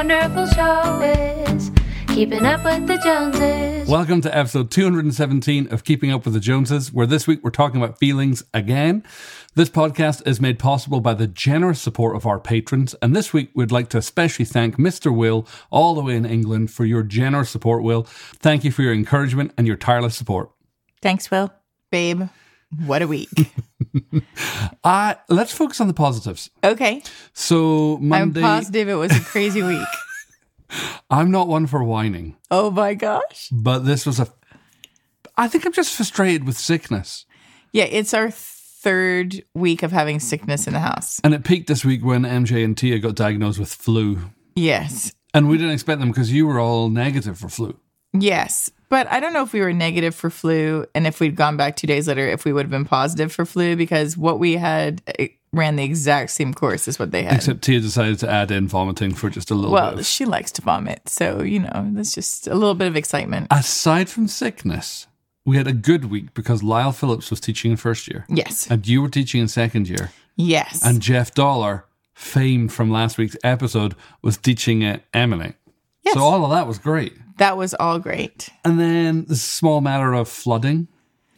wonderful show is Keeping Up with the Joneses. Welcome to episode 217 of Keeping Up with the Joneses, where this week we're talking about feelings again. This podcast is made possible by the generous support of our patrons, and this week we'd like to especially thank Mr. Will, all the way in England, for your generous support, Will. Thank you for your encouragement and your tireless support. Thanks, Will. Babe, what a week. Uh, let's focus on the positives. okay. So, Monday, I'm positive it was a crazy week. I'm not one for whining, Oh my gosh. but this was a. I think I'm just frustrated with sickness. Yeah, it's our third week of having sickness in the house. And it peaked this week when MJ and Tia got diagnosed with flu. Yes. And we didn't expect them because you were all negative for flu. Yes. But I don't know if we were negative for flu and if we'd gone back two days later, if we would have been positive for flu because what we had eh, ran the exact same course as what they had. Except Tia decided to add in vomiting for just a little well, bit. Of, she likes to vomit. So, you know, that's just a little bit of excitement. aside from sickness, we had a good week because Lyle Phillips was teaching in first year, Yes. and you were teaching in second year, Yes. and Jeff Dollar, famed from last week's episode, was teaching at Emily. Yes. So all of that was great. that was all great. And then the small matter of flooding,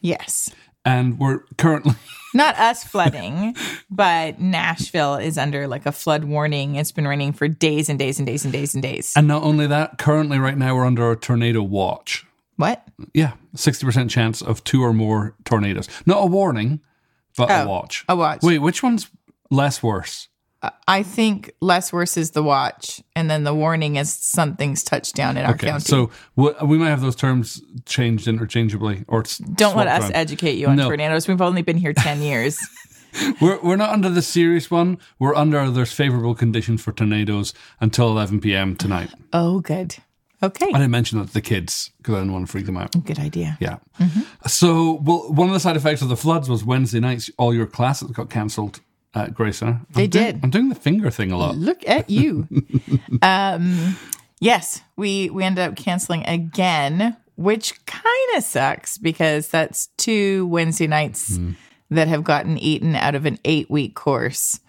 Yes. and we're currently Not us flooding, but Nashville is under like a flood warning. It's been raining for days and days and days and days and days. and not only that, currently right now we're under a tornado watch. What? Yeah, sixty percent chance of two or more tornadoes. Not a warning, but a Oh, watch. a watch. Wait, which one's less worse? I think less worse is the watch, and then the warning is something's touched down in our Okay, county. so we, might have those terms changed interchangeably, or Don't let us around. educate you on No. tornadoes. We've only been here 10 years. We're we're not under the serious one. We're under there's favorable conditions for tornadoes until 11 p.m. tonight. oh, good. Okay. I didn't mention that to the kids because I didn't want to freak them out. Good idea. Yeah. Mm-hmm. So, well, one of the side effects of the floods was Wednesday nights. All your classes got cancelled at Grace I'm They doing- did. I'm doing the finger thing a lot. Look at you. um, yes, we we ended up canceling again, which kind of sucks because that's two Wednesday nights that have gotten eaten out of an eight week course.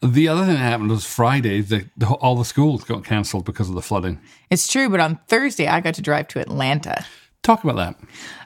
The other thing that happened was Friday. The, the, all the schools got cancelled because of the flooding. It's true, but on Thursday I got to drive to Atlanta. Talk about that.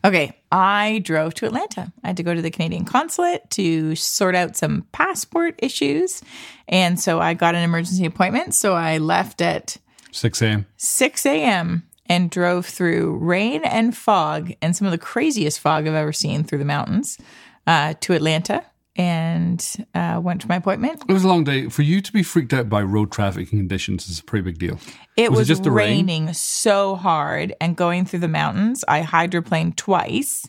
Okay, I drove to Atlanta. I had to go to the Canadian consulate to sort out some passport issues. And so I got an emergency appointment. So I left at 6 a.m. 6 a.m. and drove through rain and fog and some of the craziest fog I've ever seen through the mountains uh, to Atlanta and uh, went to my appointment. It was a long day. For you to be freaked out by road traffic conditions is a pretty big deal. It Was it just the rain? raining so hard and going through the mountains. I hydroplaned twice.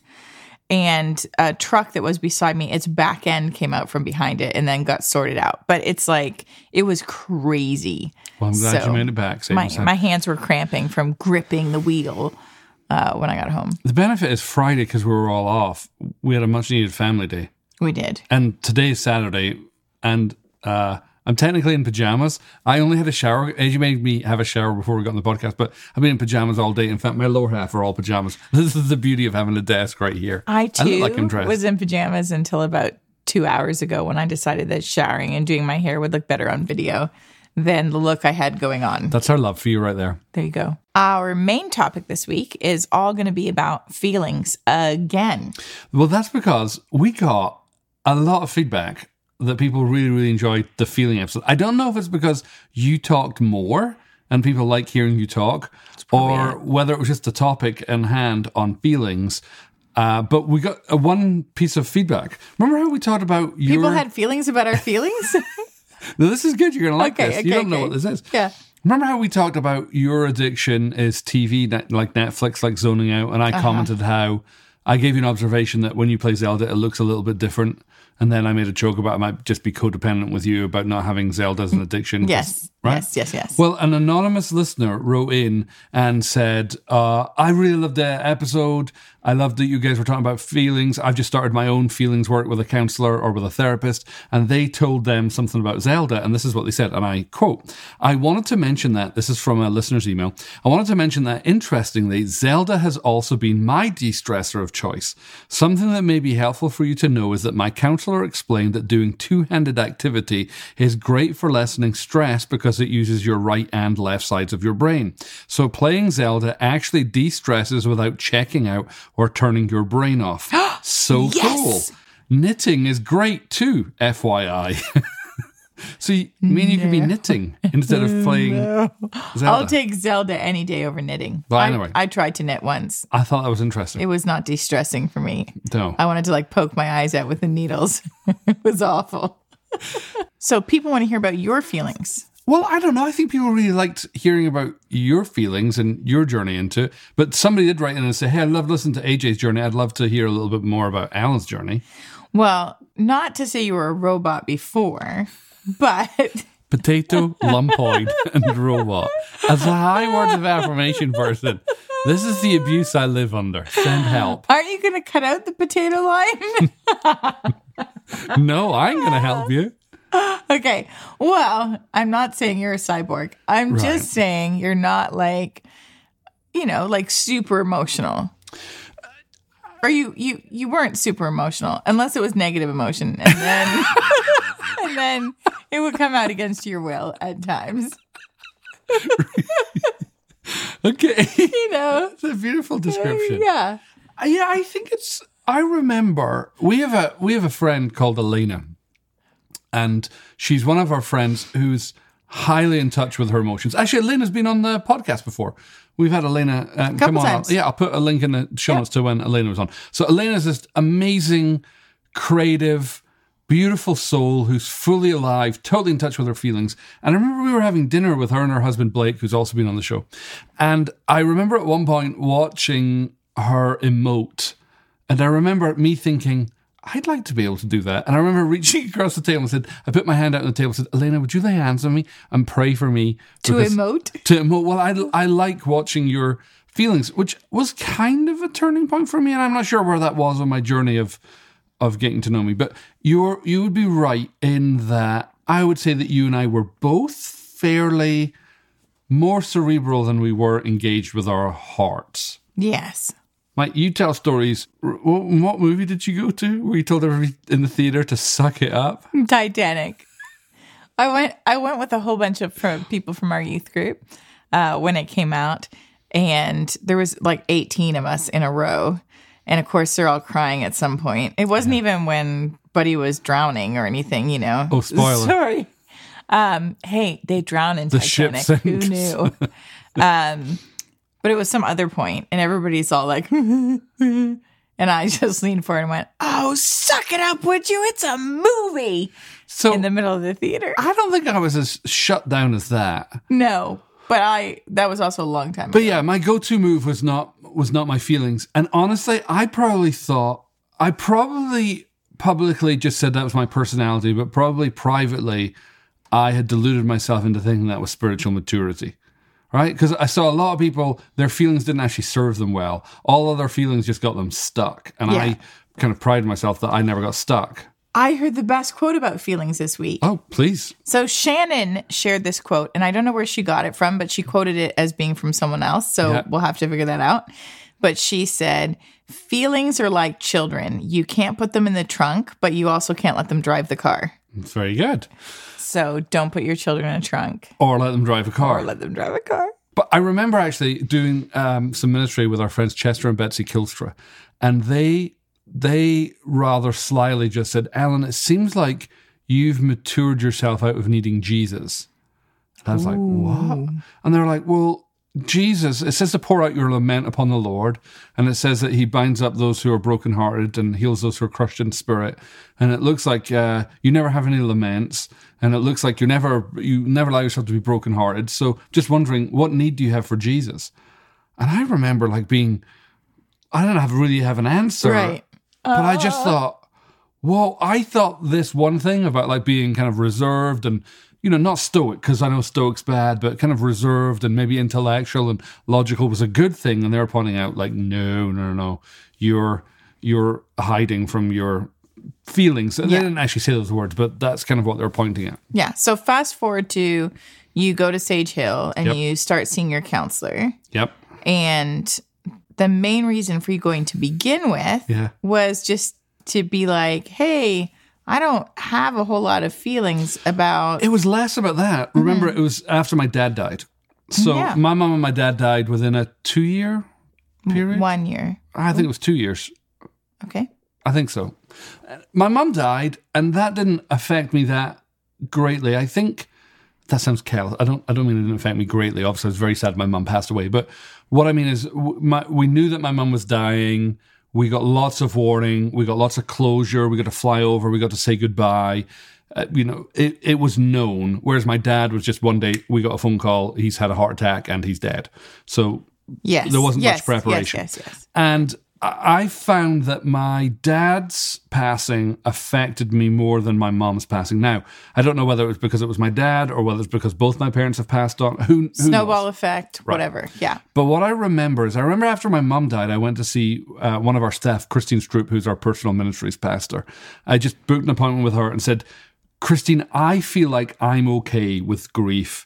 And a truck that was beside me, its back end came out from behind it and then got sorted out. But it's like, it was crazy. Well, I'm glad So, you made it back. My, my hands were cramping from gripping the wheel uh, when I got home. the benefit is Friday because we were all off. We had a much needed family day. We did. And today's Saturday, and uh, I'm technically in pajamas. I only had a shower. AJ made me have a shower before we got on the podcast, but I've been in pajamas all day. In fact, my lower half are all pajamas. This is the beauty of having a desk right here. I too like I'm dressed. was in pajamas until about two hours ago when I decided that showering and doing my hair would look better on video than the look I had going on. That's our love for you right there. There you go. Our main topic this week is all going to be about feelings again. Well, that's because we got a lot of feedback that people really, really enjoyed the feeling episode. I don't know if it's because you talked more and people like hearing you talk, or whether it was just the topic in hand on feelings. Uh, but we got a one piece of feedback. Remember how we talked about your? People had feelings about our feelings? No, this is good. You're gonna like Okay, this. okay, you don't know what this is. yeah. Remember how we talked about your addiction is TV, net- like Netflix, like zoning out, and I Uh-huh. commented how I gave you an observation that when you play Zelda, it looks a little bit different, and then I made a joke about I might just be codependent with you about not having Zelda as an addiction. Yes. Right? Yes, yes, yes. Well, an anonymous listener wrote in and said, uh, I really loved the episode. I love that you guys were talking about feelings. I've just started my own feelings work with a counselor or with a therapist, and they told them something about Zelda, and this is what they said. And I quote, I wanted to mention that this is from a listener's email. I wanted to mention that interestingly, Zelda has also been my de stressor of choice. Something that may be helpful for you to know is that my counselor explained that doing two handed activity is great for lessening stress because it uses your right and left sides of your brain. So playing Zelda actually de stresses without checking out or turning your brain off. so Yes! cool. Knitting is great too, FYI. so, you mean you could be knitting instead of playing Zelda? I'll take Zelda any day over knitting. I- anyway. I, tried to knit once. I thought that was interesting. It was not de stressing for me. no. I wanted to like poke my eyes out with the needles. it was awful. so people want to hear about your feelings. Well, I don't know. I think people really liked hearing about your feelings and your journey into it. But somebody did write in and say, Hey, I love listening to AJ's journey. I'd love to hear a little bit more about Alan's journey. Well, not to say you were a robot before, but Potato, lumpoid, and robot. As a high words of affirmation person, this is the abuse I live under. Send help. aren't you going to cut out the potato line? No, I ain't going to help you. okay. Well, I'm not saying you're a cyborg. I'm Right. just saying you're not like, you know, like super emotional. Or you you you weren't super emotional unless it was negative emotion, and then and then it would come out against your will at times. Okay. You know, It's a beautiful description. yeah. Uh, Yeah, I think it's. I remember we have a we have a friend called Elena, and she's one of our friends who's highly in touch with her emotions. Actually, Elena's been on the podcast before. We've had Elena uh, come on. times. Yeah, I'll put a link in the show notes to when Elena was on. So Elena's this amazing, creative, beautiful soul who's fully alive, totally in touch with her feelings. And I remember we were having dinner with her and her husband Blake, who's also been on the show. And I remember at one point watching her emote, and I remember me thinking, I'd like to be able to do that. And I remember reaching across the table and said, I put my hand out on the table and said, Elena, would you lay hands on me and pray for me? To emote. to emote. Well, I, I like watching your feelings, which was kind of a turning point for me, and I'm not sure where that was on my journey of of getting to know me. But you're you would be right in that I would say that you and I were both fairly more cerebral than we were engaged with our hearts. Yes. Mike, you tell stories. What, what movie did you go to where you told everybody in the theater to suck it up? Titanic. I went. I went with a whole bunch of from people from our youth group uh, when it came out, and there was like eighteen of us in a row, and of course they're all crying at some point. It wasn't even when Buddy was drowning or anything, you know. Oh, spoiler. Sorry. Um, hey, they drown in The ship Titanic. Who knew? um, but it was some other point, and everybody's all like, and I just leaned forward and went, "Oh, suck it up, would you? It's a movie." So in the middle of the theater. I don't think I was as shut down as that. No, but I that was also a long time ago. But ago. yeah, my go-to move was not was not my feelings. And honestly, I probably thought I probably publicly just said that was my personality, but probably privately I had deluded myself into thinking that was spiritual maturity. Right? Because I saw a lot of people, their feelings didn't actually serve them well. All of their feelings just got them stuck. And Yeah. I kind of pride myself that I never got stuck. I heard the best quote about feelings this week. Oh, please. So Shannon shared this quote, and I don't know where she got it from, but she quoted it as being from someone else. So Yeah. we'll have to figure that out. But she said, Feelings are like children. You can't put them in the trunk, but you also can't let them drive the car. It's very good. So don't put your children in a trunk Or let them drive a car. or let them drive a car. But I remember actually doing um, some ministry with our friends Chester and Betsy Kylstra, and they they rather slyly just said, "Alan, it seems like you've matured yourself out of needing Jesus." And I was like, "What?" And they're like, "Well." Jesus, it says to pour out your lament upon the Lord, and it says that He binds up those who are brokenhearted and heals those who are crushed in spirit. And it looks like uh, you never have any laments, and it looks like you never you never allow yourself to be brokenhearted. So, just wondering, what need do you have for Jesus? And I remember like being, I don't have really have an answer, Right. But I just thought, whoa, I thought this one thing about like being kind of reserved and you know, not stoic because I know stoic's bad, but kind of reserved and maybe intellectual and logical was a good thing. And they're pointing out like, no, no, no, no, you're you're hiding from your feelings. And Yeah. they didn't actually say those words, but that's kind of what they're pointing at. Yeah. So fast forward to you go to Sage Hill and Yep. you start seeing your counselor. Yep. And the main reason for you going to begin with Yeah. was just to be like, hey, I don't have a whole lot of feelings about. It was less about that. Remember, it was after my dad died. So Mm-hmm. Yeah. my mom and my dad died within a two year period. One year. I think it was two years. Okay. I think so. My mom died, and that didn't affect me that greatly. I think that sounds careless. I don't. I don't mean it didn't affect me greatly. Obviously, I was very sad my mum passed away. But what I mean is, my, we knew that my mum was dying. We got lots of warning. We got lots of closure. We got to fly over. We got to say goodbye. Uh, you know, it, it was known. Whereas my dad was just one day we got a phone call. He's had a heart attack and he's dead. So Yes. There wasn't yes, much preparation. Yes, yes, yes. and I found that my dad's passing affected me more than my mom's passing. Now, I don't know whether it was because it was my dad or whether it's because both my parents have passed on. Who, who Snowball knows? effect, whatever. Yeah. But what I remember is I remember after my mom died, I went to see uh, one of our staff, Christine Stroop, who's our personal ministries pastor. I just booked an appointment with her and said, Christine, I feel like I'm okay with grief,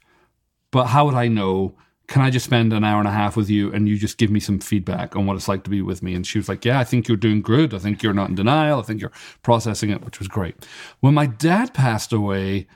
but how would I know? Can I just spend an hour and a half with you and you just give me some feedback on what it's like to be with me? And she was like, Yeah, I think you're doing good. I think you're not in denial. I think you're processing it, which was great. When my dad passed away,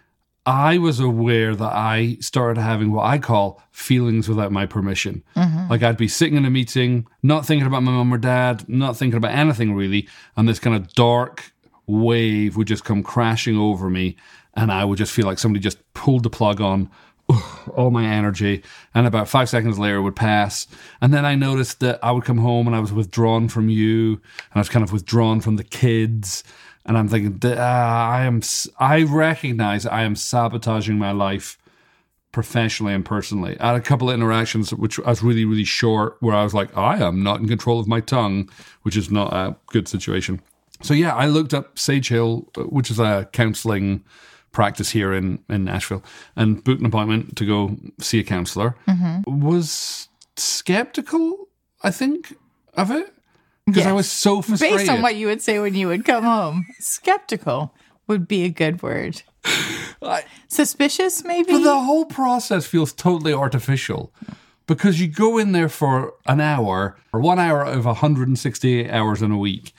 I was aware that I started having what I call feelings without my permission. Mm-hmm. Like I'd be sitting in a meeting, not thinking about my mum or dad, not thinking about anything really, and this kind of dark wave would just come crashing over me, and I would just feel like somebody just pulled the plug on all my energy, and about five seconds later would pass. And then I noticed that I would come home and I was withdrawn from you, and I was kind of withdrawn from the kids. And I'm thinking, "Th- ah, I am, I recognize I am sabotaging my life professionally and personally. I had a couple of interactions which I was really, really short, where I was like, I am not in control of my tongue, which is not a good situation. So yeah, I looked up Sage Hill, uh, which is a counseling practice here in in Nashville, and booked an appointment to go see a counselor. Mm-hmm. Was skeptical, I think, of it because I was so frustrated. Based on what you would say when you would come home, skeptical would be a good word. I- Suspicious, maybe? But the whole process feels totally artificial because you go in there for an hour or one hour out of 168 hours in a week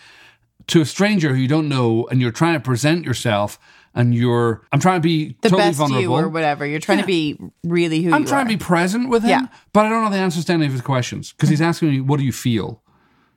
to a stranger who you don't know and you're trying to present yourself and you're I'm trying to be the totally best vulnerable. you or whatever. You're trying to be really who I'm trying are. to be present with him, Yeah. but I don't know the answers to any of his questions because he's asking me, "What do you feel?"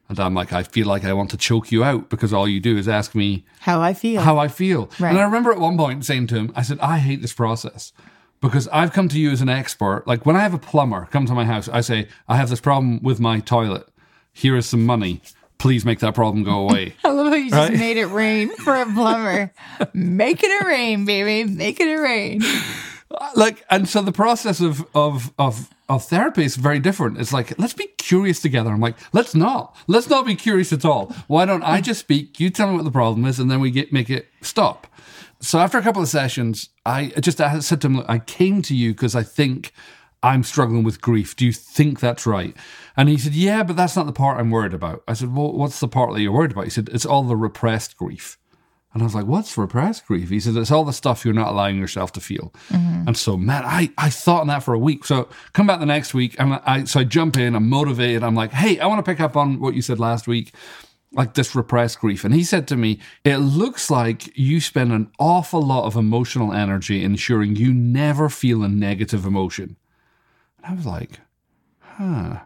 And I'm like, "I feel like I want to choke you out because all you do is ask me how I feel. how I feel. Right. And I remember at one point saying to him, I said, I hate this process because I've come to you as an expert. Like when I have a plumber come to my house, I say, I have this problem with my toilet. Here is some money. Please make that problem go away. I love how you just Right? made it rain for a plumber. Make it a rain, baby. Make it a rain. Uh, like, and so the process of, of, of, of therapy is very different. It's like, let's be curious together. I'm like, let's not. Let's not be curious at all. Why don't I just speak? You tell me what the problem is, and then we get make it stop. So after a couple of sessions, I just I said to him, I came to you because I think I'm struggling with grief. Do you think that's right? And he said, Yeah, but that's not the part I'm worried about. I said, Well, what's the part that you're worried about? He said, It's all the repressed grief. And I was like, what's repressed grief? He said, it's all the stuff you're not allowing yourself to feel. Mm-hmm. And so, man, I, I thought on that for a week. So come back the next week. And I, so I jump in, I'm motivated. I'm like, hey, I want to pick up on what you said last week, like this repressed grief. And he said to me, it looks like you spend an awful lot of emotional energy ensuring you never feel a negative emotion. And I was like, huh.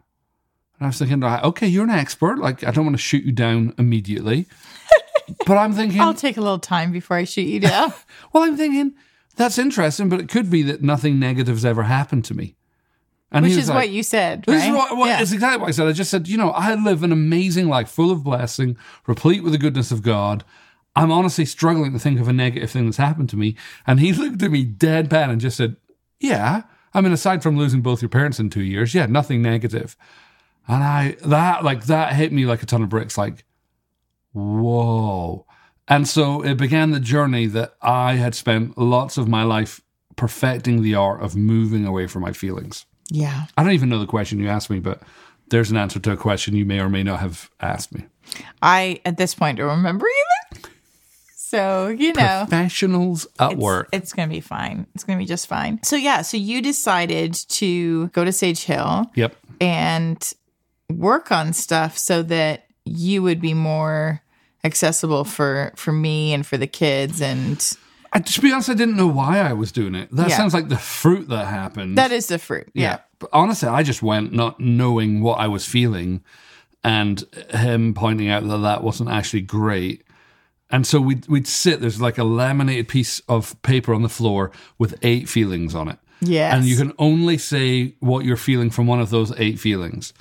And I was thinking, like, okay, you're an expert. Like, I don't want to shoot you down immediately. but I'm thinking, I'll take a little time before I shoot you down. well, I'm thinking that's interesting, but it could be that nothing negative's ever happened to me. And Which is like, what you said, This right? is what, what Yeah. it's exactly what I said. I just said, you know, I live an amazing life, full of blessing, replete with the goodness of God. I'm honestly struggling to think of a negative thing that's happened to me. And he looked at me deadpan and just said, "Yeah, I mean, aside from losing both your parents in two years, yeah, nothing negative." And I that like that hit me like a ton of bricks. Like, whoa. And so it began the journey that I had spent lots of my life perfecting the art of moving away from my feelings. Yeah. I don't even know the question you asked me, but there's an answer to a question you may or may not have asked me. I, at this point, don't remember either. So, you know. Professionals at it's, work. It's going to be fine. It's going to be just fine. So, yeah, so you decided to go to Sage Hill Yep. and work on stuff so that you would be more accessible for for me and for the kids and I, to be honest, I didn't know why I was doing it. That Yeah. sounds like the fruit that happened. that is the fruit. yeah. But honestly, I just went not knowing what I was feeling and him pointing out that that wasn't actually great. And so we'd, we'd sit, there's like a laminated piece of paper on the floor with eight feelings on it. Yeah. And you can only say what you're feeling from one of those eight feelings.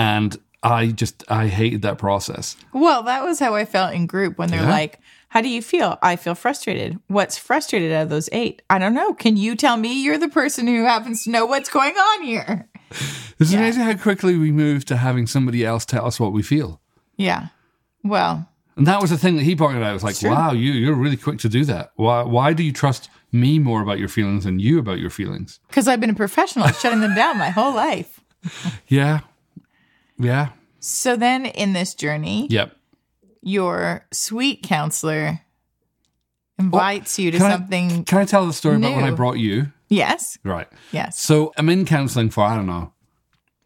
And I just, I hated that process. Well, that was how I felt in group when they're Yeah. like, How do you feel? I feel frustrated. What's frustrated out of those eight? I don't know. Can you tell me? You're the person who happens to know what's going on here. It's amazing how quickly we move to having somebody else tell us what we feel. Yeah. Well, And that was the thing that he pointed out. It was like, wow, you, you're really quick to do that. Why, why do you trust me more about your feelings than you about your feelings? because I've been a professional shutting them down my whole life. Yeah. Yeah. So then in this journey, Yep. your sweet counselor invites you to Can I- something. Can I tell the story about when I brought you? yes. Right. Yes. So I'm in counseling for, I don't know,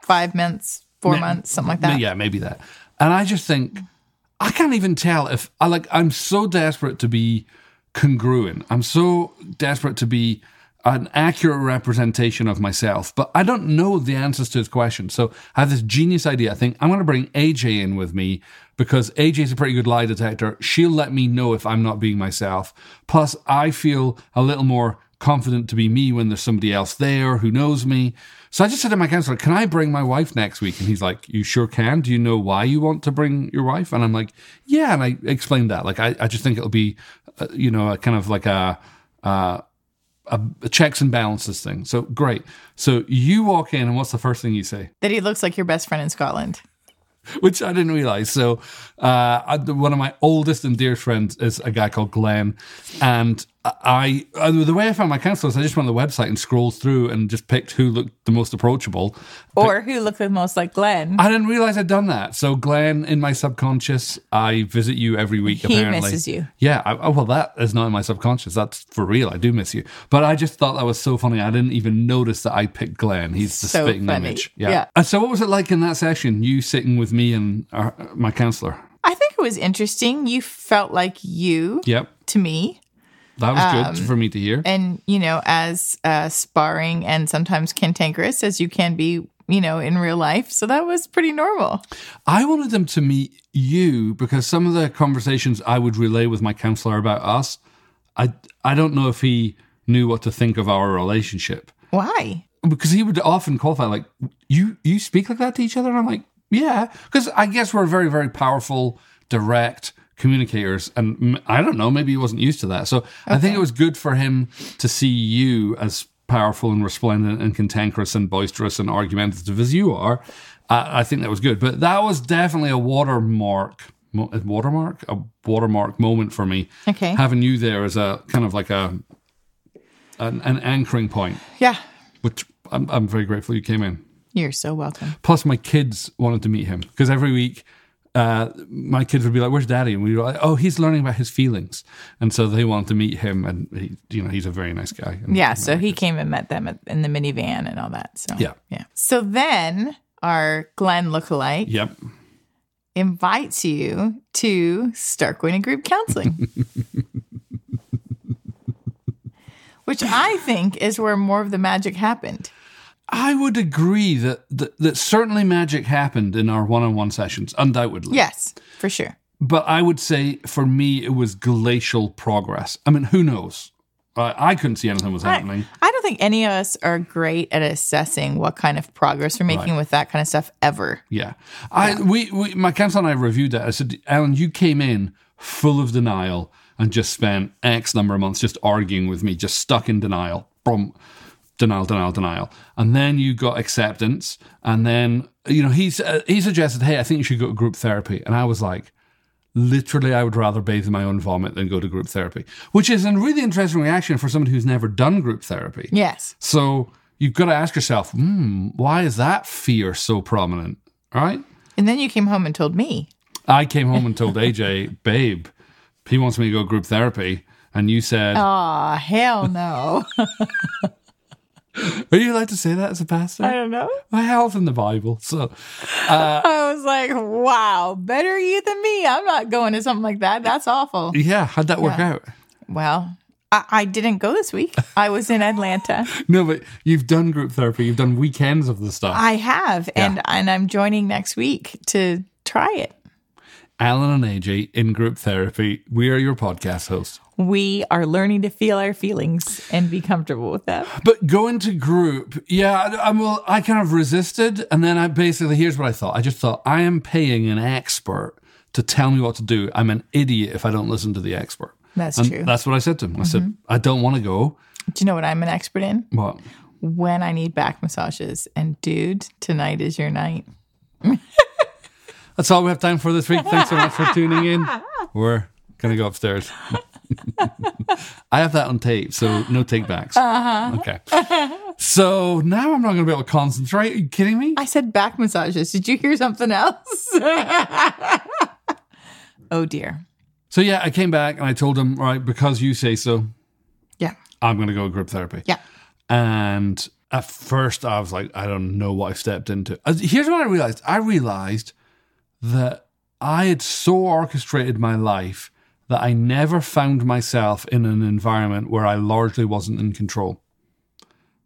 Five months, four Ma- months, something like that. Yeah, maybe that. And I just think I can't even tell if I like. I'm so desperate to be congruent. I'm so desperate to be an accurate representation of myself, but I don't know the answers to his question. So I have this genius idea. I think I'm going to bring AJ in with me because AJ is a pretty good lie detector. She'll let me know if I'm not being myself. Plus, I feel a little more confident to be me when there's somebody else there who knows me. So I just said to my counselor, "Can I bring my wife next week?" And he's like, "You sure can. Do you know why you want to bring your wife?" And I'm like, "Yeah." And I explained that. Like, I, I just think it'll be, uh, you know, a kind of like a, uh, a, a checks and balances thing. So great. So you walk in, and what's the first thing you say? That he looks like your best friend in Scotland. Which I didn't realize. So uh, I, one of my oldest and dearest friends is a guy called Glenn, and I, I the way I found my counselor is I just went on the website and scrolled through and just picked who looked the most approachable. Or who looked the most like Glenn. I didn't realize I'd done that. So, Glenn, in my subconscious, I visit you every week. He apparently, misses you. Yeah. I, oh, well, that is not in my subconscious. That's for real. I do miss you. But I just thought that was so funny. I didn't even notice that I picked Glenn. He's the So spitting funny. image. Yeah. Yeah. And so, what was it like in that session? You sitting with me and our, my counselor. I think it was interesting. You felt like you Yep. to me. That was Um, good for me to hear. And, you know, as uh, sparring and sometimes cantankerous as you can be, you know, in real life. So that was pretty normal. I wanted them to meet you because some of the conversations I would relay with my counselor about us, I I don't know if he knew what to think of our relationship. Why? because he would often qualify like you you speak like that to each other and i'm like yeah because i guess we're very very powerful direct communicators and i don't know maybe he wasn't used to that so i think it was good for him to see you as powerful and resplendent and cantankerous and boisterous and argumentative as you are I i think that was good but that was definitely a watermark mo- a watermark a watermark moment for me Okay. having you there as a kind of like a an, an anchoring point Yeah. which I'm, I'm very grateful you came in. You're so welcome. Plus, my kids wanted to meet him because every week uh, my kids would be like, "Where's Daddy?" And we were like, "Oh, he's learning about his feelings," and so they wanted to meet him. And he, you know, he's a very nice guy. And- Yeah. So he came and met them in the minivan and all that. So, Yeah. Yeah. So then our Glenn lookalike Yep. invites you to start going to group counseling. Which I think is where more of the magic happened. I would agree that, that that certainly magic happened in our one-on-one sessions, undoubtedly. Yes, for sure. But I would say for me, it was glacial progress. I mean, who knows? Uh, I couldn't see anything was happening. I, I don't think any of us are great at assessing what kind of progress we're making Right. with that kind of stuff ever. Yeah. I we, we my counselor and I reviewed that. I said, Alan, you came in full of denial and just spent X number of months just arguing with me, just stuck in denial. From denial, denial, denial. And then you got acceptance. And then, you know, he's, uh, he suggested, hey, I think you should go to group therapy. And I was like, literally I would rather bathe in my own vomit than go to group therapy, which is a really interesting reaction for someone who's never done group therapy. Yes. So you've got to ask yourself, hmm, why is that fear so prominent? Right? And then you came home and told me. I came home and told AJ, babe, he wants me to go group therapy. And you said, Oh, hell no. Are you allowed to say that as a pastor? I don't know. My health in the Bible. So uh, I was like, wow, better you than me. I'm not going to something like that. That's awful. yeah, how'd that work Yeah. out? Well, I, I didn't go this week. I was in Atlanta. No, but you've done group therapy. You've done weekends of the stuff. I have, and and I'm joining next week to try it. Alan and AJ in group therapy. We are your podcast hosts. We are learning to feel our feelings and be comfortable with them. But going to group, yeah, I, I'm, well, I kind of resisted. And then I basically, here's what I thought. I just thought, I am paying an expert to tell me what to do. I'm an idiot if I don't listen to the expert. That's And true. Mm-hmm. That's what I said to him. I said, I don't want to go. Do you know what I'm an expert in? What? When I need back massages. And dude, tonight is your night. That's all we have time for this week. Thanks so much for tuning in. We're going to go upstairs. I have that on tape, so no take backs. Uh-huh. Okay. So now I'm not going to be able to concentrate. Are you kidding me? I said back massages. Did you hear something else? oh dear. So yeah, I came back and I told him, right, because you say so, Yeah. I'm going to go group therapy. Yeah. And at first, I was like, I don't know what I stepped into. Here's what I realized I realized that I had so orchestrated my life that I never found myself in an environment where I largely wasn't in control.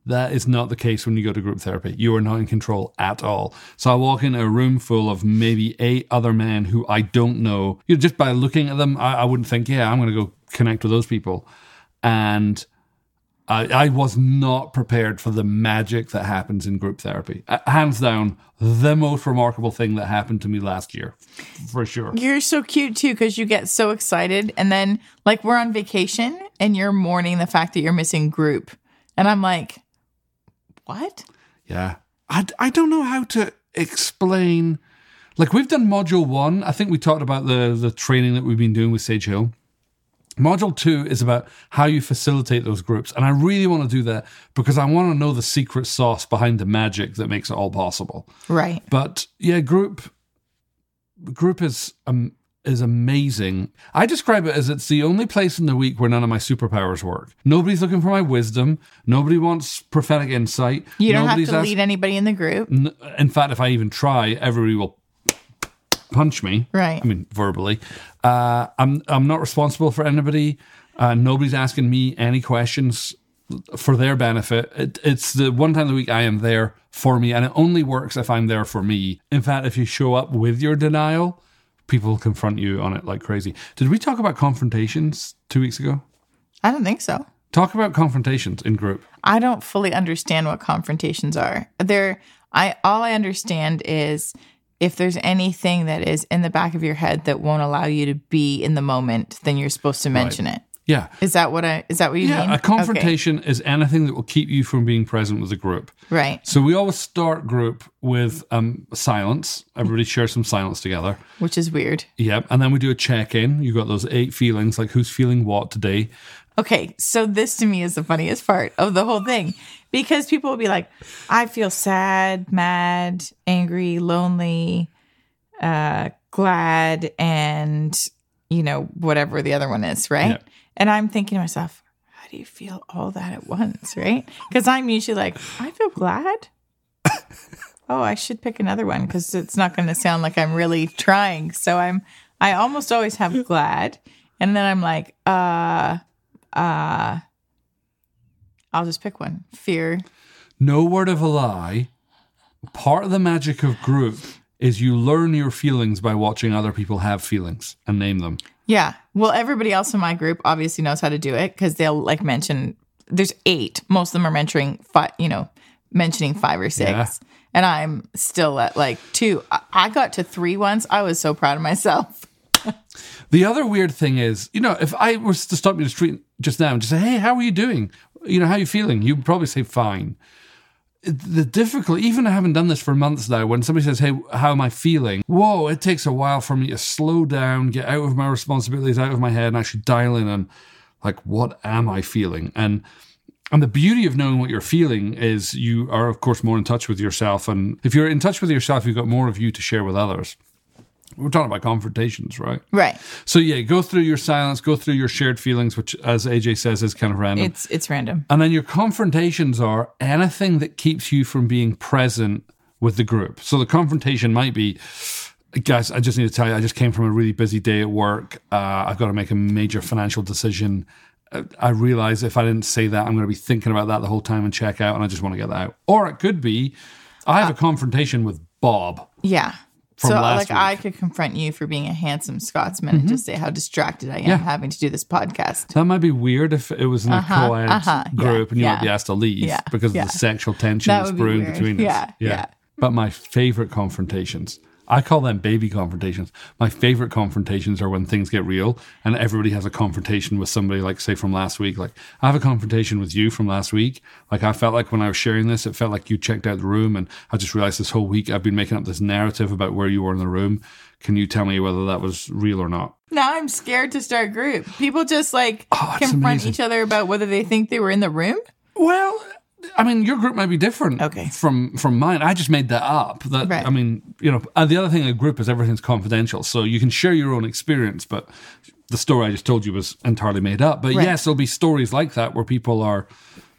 That is not the case when you go to group therapy. You are not in control at all. So I walk into a room full of maybe eight other men who I don't know. You know, just by looking at them, I, I wouldn't think, yeah, I'm going to go connect with those people. And I, I was not prepared for the magic that happens in group therapy. Uh, hands down, the most remarkable thing that happened to me last year, for sure. You're so cute too because you get so excited. And then, like, we're on vacation and you're mourning the fact that you're missing group. And I'm like, what? Yeah. I, I don't know how to explain. Like, we've done module one. I think we talked about the, the training that we've been doing with Sage Hill. Module two is about how you facilitate those groups. And I really want to do that because I want to know the secret sauce behind the magic that makes it all possible. Right. But yeah, group group is um, is amazing. I describe it as it's the only place in the week where none of my superpowers work. Nobody's looking for my wisdom. Nobody wants prophetic insight. You don't Nobody's have to lead anybody in the group. N- In fact, if I even try, everybody will punch me. Right. I mean, verbally. Uh, I'm I'm not responsible for anybody. Uh, nobody's asking me any questions for their benefit. It, it's the one time of the week I am there for me, and it only works if I'm there for me. In fact, if you show up with your denial, people confront you on it like crazy. Did we talk about confrontations two weeks ago? I don't think so. Talk about confrontations in group. I don't fully understand what confrontations are. There I all I understand is if there's anything that is in the back of your head that won't allow you to be in the moment, then you're supposed to mention it. Yeah. Is that what I is that what you Yeah, mean? a confrontation is anything that will keep you from being present with the group. Right. So we always start group with um, silence. Everybody shares some silence together. Which is weird. Yep. And then we do a check in. You got those eight feelings, like who's feeling what today. Okay, so this to me is the funniest part of the whole thing because people will be like, I feel sad, mad, angry, lonely, uh, glad, and, you know, whatever the other one is, right? Yeah. And I'm thinking to myself, how do you feel all that at once, right? Because I'm usually like, I feel glad. oh, I should pick another one because it's not going to sound like I'm really trying. So I'm, I almost always have glad. And then I'm like, uh, uh, I'll just pick one. Fear. No word of a lie. Part of the magic of group is you learn your feelings by watching other people have feelings and name them. Yeah. Well, everybody else in my group obviously knows how to do it because they'll like mention. There's eight. Most of them are mentioning five. You know, mentioning five or six. Yeah. And I'm still at like two. I- I got to three once. I was so proud of myself. The other weird thing is, you know, if I was to stop you in the street just now and just say, "Hey, how are you doing? You know, how are you feeling?" You'd probably say fine. the difficult, even I haven't done this for months now, when somebody says, Hey, how am I feeling? Whoa, it takes a while for me to slow down, get out of my responsibilities, out of my head, and actually dial in on like, what am I feeling? And and the beauty of knowing what you're feeling is you are, of course, more in touch with yourself. And if you're in touch with yourself, you've got more of you to share with others. We're talking about confrontations, right? Right. So yeah, go through your silence, go through your shared feelings, which, as AJ says, is kind of random. It's it's random. and then your confrontations are anything that keeps you from being present with the group. So the confrontation might be, guys, I just need to tell you, I just came from a really busy day at work. Uh, I've got to make a major financial decision. Uh, I realize if I didn't say that, I'm going to be thinking about that the whole time and check out, and I just want to get that out. Or it could be, I have a confrontation with Bob. Yeah. So like I week. Mm-hmm. could confront you for being a handsome Scotsman and just say how distracted I am Yeah. having to do this podcast. That might be weird if it was in a co-ed uh-huh, yeah, group and you might yeah. be asked to leave Yeah, because yeah. of the sexual tension That that's would be brewing between us. Yeah, yeah. But my favorite confrontations, I call them baby confrontations. My favorite confrontations are when things get real and everybody has a confrontation with somebody, like say from last week. Like I have a confrontation with you from last week. Like I felt like when I was sharing this, it felt like you checked out the room and I just realized this whole week I've been making up this narrative about where you were in the room. Can you tell me whether that was real or not? Now I'm scared to start group. People just like Oh, confront amazing. each other about whether they think they were in the room. Well, I mean, your group might be different Okay. from from mine. I just made that up. That Right. I mean, you know, uh, the other thing in a group is everything's confidential, so you can share your own experience, but the story I just told you was entirely made up. But Right. yes, there'll be stories like that where people are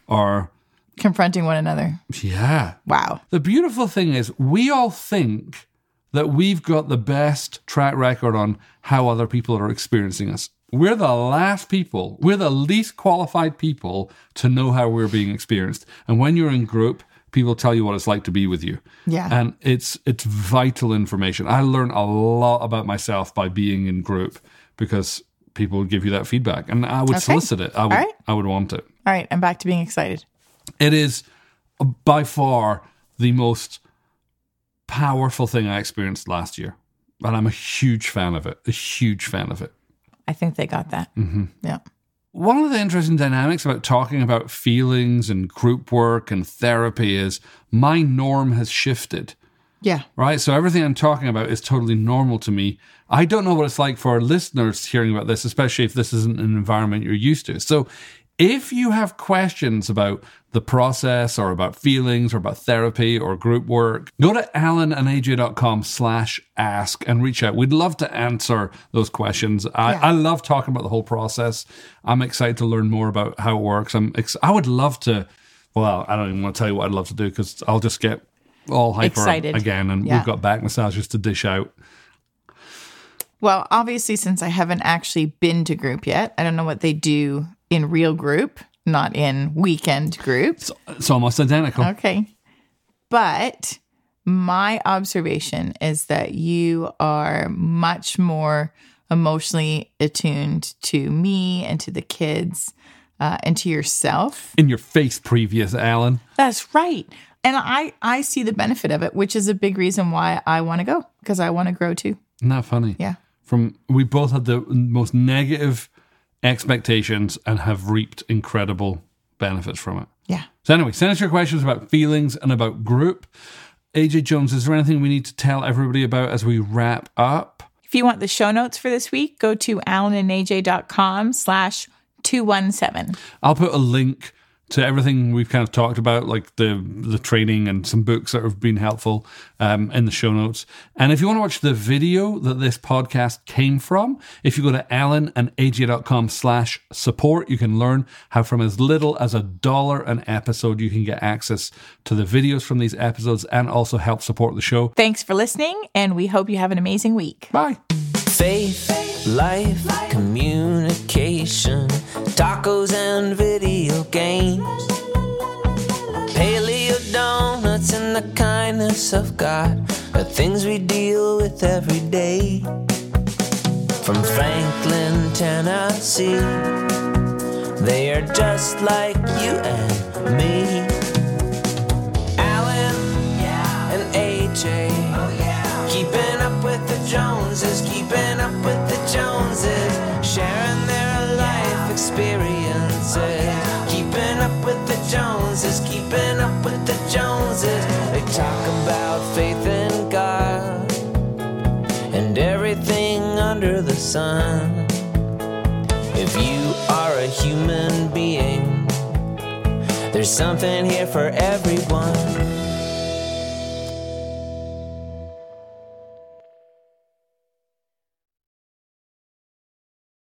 are Confronting one another. yeah. Wow. The beautiful thing is, we all think that we've got the best track record on how other people are experiencing us. We're the last people, we're the least qualified people to know how we're being experienced. And when you're in group, people tell you what it's like to be with you. Yeah. And it's it's vital information. I learned a lot about myself by being in group because people would give you that feedback. And I would solicit it. I would right. I would want it. All right, I'm back to being excited. It is by far the most powerful thing I experienced last year. And I'm a huge fan of it, a huge fan of it. I think they got that. Mm-hmm. Yeah. One of the interesting dynamics about talking about feelings and group work and therapy is my norm has shifted, Yeah. right? So everything I'm talking about is totally normal to me. I don't know what it's like for our listeners hearing about this, especially if this isn't an environment you're used to. So if you have questions about the process or about feelings or about therapy or group work, go to alanandaj.com slash ask and reach out. We'd love to answer those questions. I, Yeah. I love talking about the whole process. I'm excited to learn more about how it works. I'm ex- I would love to, well, I don't even want to tell you what I'd love to do because I'll just get all hyper Excited. again and Yeah. we've got back massages to dish out. Well, obviously, since I haven't actually been to group yet, I don't know what they do in real group, not in weekend group. It's, it's almost identical. Okay. But my observation is that you are much more emotionally attuned to me and to the kids uh, and to yourself. In your face, previous Alan. That's right. And I, I see the benefit of it, which is a big reason why I want to go because I want to grow too. Isn't that funny? Yeah. From we both had the most negative expectations and have reaped incredible benefits from it. Yeah. So anyway, send us your questions about feelings and about group. AJ Jones, is there anything we need to tell everybody about as we wrap up? If you want the show notes for this week, go to alanandaj.com slash 217. I'll put a link to everything we've kind of talked about, like the the training and some books that have been helpful um, in the show notes. And if you want to watch the video that this podcast came from, if you go to alanandaj.com slash support, you can learn how from as little as a dollar an episode, you can get access to the videos from these episodes and also help support the show. Thanks for listening, and we hope you have an amazing week. Bye. Faith, life, communication, tacos and video games. Paleo donuts and the kindness of God are things we deal with every day. From Franklin, Tennessee, they are just like you and me. Alan and AJ. Oh, keeping up with the Joneses, keeping up with the Joneses, sharing their life experiences. Keeping up with the Joneses, keeping up with the Joneses. They talk about faith in God and everything under the sun. If you are a human being, there's something here for everyone.